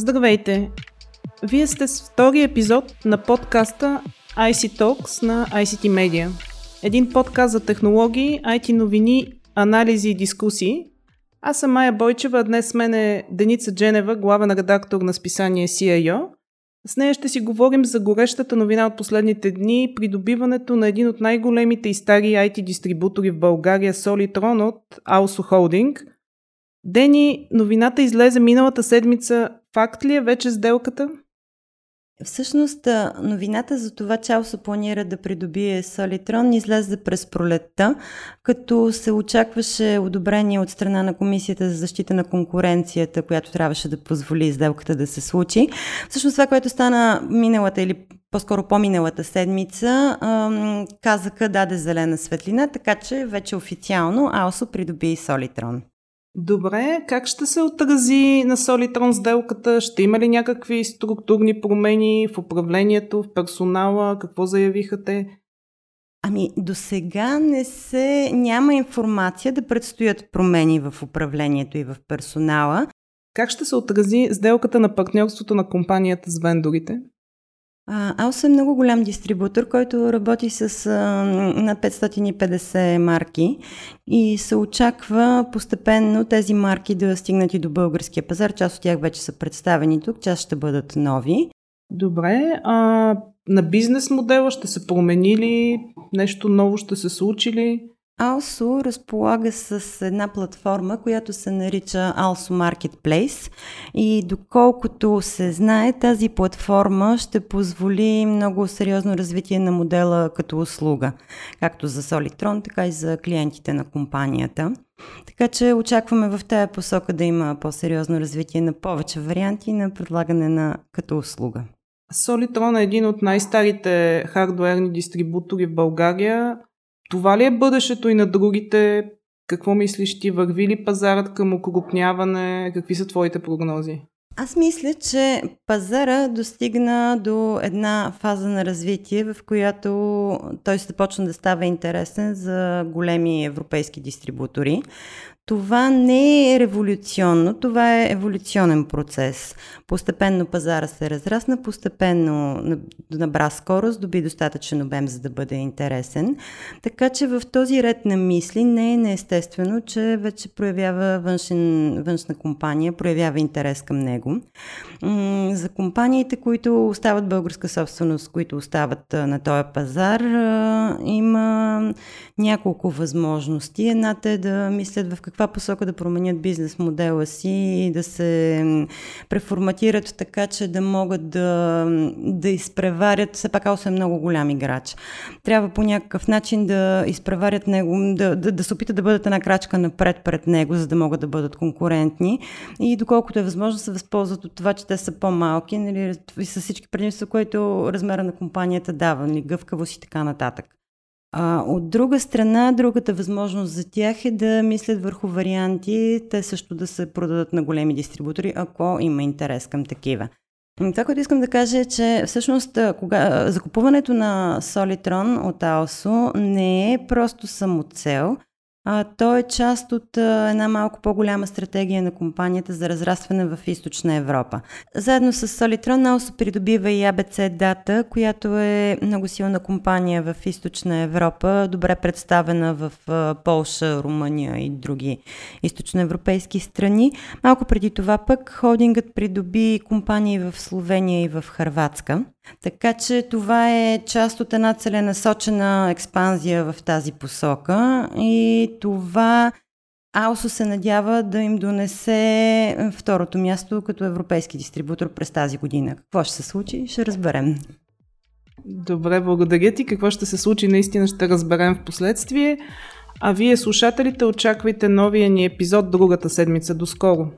Здравейте! Вие сте с втори епизод на подкаста IC Talks на ICT Media. Един подкаст за технологии, IT новини, анализи и дискусии. Аз съм Майя Бойчева, днес с мен е Деница Дженева, главен редактор на списание CIO. С нея ще си говорим за горещата новина от последните дни, придобиването на един от най-големите и стари IT дистрибутори в България Solitron от Also Holding. Дени, новината излезе миналата седмица. Факт ли е вече сделката? Всъщност, новината за това, че Алсо планира да придобие Солитрон излезе през пролетта, като се очакваше одобрение от страна на Комисията за защита на конкуренцията, която трябваше да позволи сделката да се случи. Всъщност това, което стана миналата или по-скоро по-миналата седмица, казаха даде зелена светлина, така че вече официално Алсо придоби Солитрон. Добре, как ще се отрази на Solitron сделката? Ще има ли някакви структурни промени в управлението, в персонала? Какво заявиха те? Ами, до сега не се, няма информация да предстоят промени в управлението и в персонала. Как ще се отрази сделката на партньорството на компанията с вендорите? Аус е много голям дистрибутор, който работи с а, над 550 марки и се очаква постепенно тези марки да стигнат и до българския пазар. Част от тях вече са представени тук, част ще бъдат нови. Добре, а на бизнес модела ще се промени ли? Нещо ново ще се случи ли? Also разполага с една платформа, която се нарича Also Marketplace и доколкото се знае, тази платформа ще позволи много сериозно развитие на модела като услуга, както за Solitron, така и за клиентите на компанията. Така че очакваме в тази посока да има по-сериозно развитие на повече варианти на предлагане на като услуга. Solitron е един от най-старите хардуерни дистрибутори в България. Това ли е бъдещето и на другите? Какво мислиш ти? Върви ли пазарът към окрупняване? Какви са твоите прогнози? Аз мисля, че пазара достигна до една фаза на развитие, в която той ще почне да става интересен за големи европейски дистрибутори. Това не е революционно, това е еволюционен процес. Постепенно пазара се разрасна, постепенно набра скорост, доби достатъчен обем, за да бъде интересен. Така че в този ред на мисли не е неестествено, че вече проявява външен, външна компания, проявява интерес към него. За компаниите, които остават българска собственост, които остават на този пазар, има няколко възможности. Едната е да мислят в каква посока да променят бизнес модела си и да се преформатират така, че да могат да, да изпреварят. Все пак Алсо е много голям играч. Трябва по някакъв начин да изпреварят него, да, да, да се опитат да бъдат една крачка напред пред него, за да могат да бъдат конкурентни. И доколкото е възможно, се възползват от това, че те са по-малки нали, и с всички предимства, които размера на компанията дава, нали, гъвкавост и така нататък. А, от друга страна, другата възможност за тях е да мислят върху варианти, те също да се продадат на големи дистрибутори, ако има интерес към такива. Това, което искам да кажа е, че всъщност кога, закупуването на Solitron от AOSO не е просто самоцел – а, то е част от а, една малко по-голяма стратегия на компанията за разрастване в източна Европа. Заедно с Solitron Наусо придобива и ABC Data, която е много силна компания в източна Европа, добре представена в а, Полша, Румъния и други източноевропейски страни. Малко преди това пък холдингът придоби компании в Словения и в Харватска. Така че това е част от една целенасочена експанзия в тази посока и това Аусо се надява да им донесе второто място като европейски дистрибутор през тази година. Какво ще се случи, ще разберем. Добре, благодаря ти. Какво ще се случи, наистина ще разберем в последствие. А вие, слушателите, очаквайте новия ни епизод другата седмица. До скоро!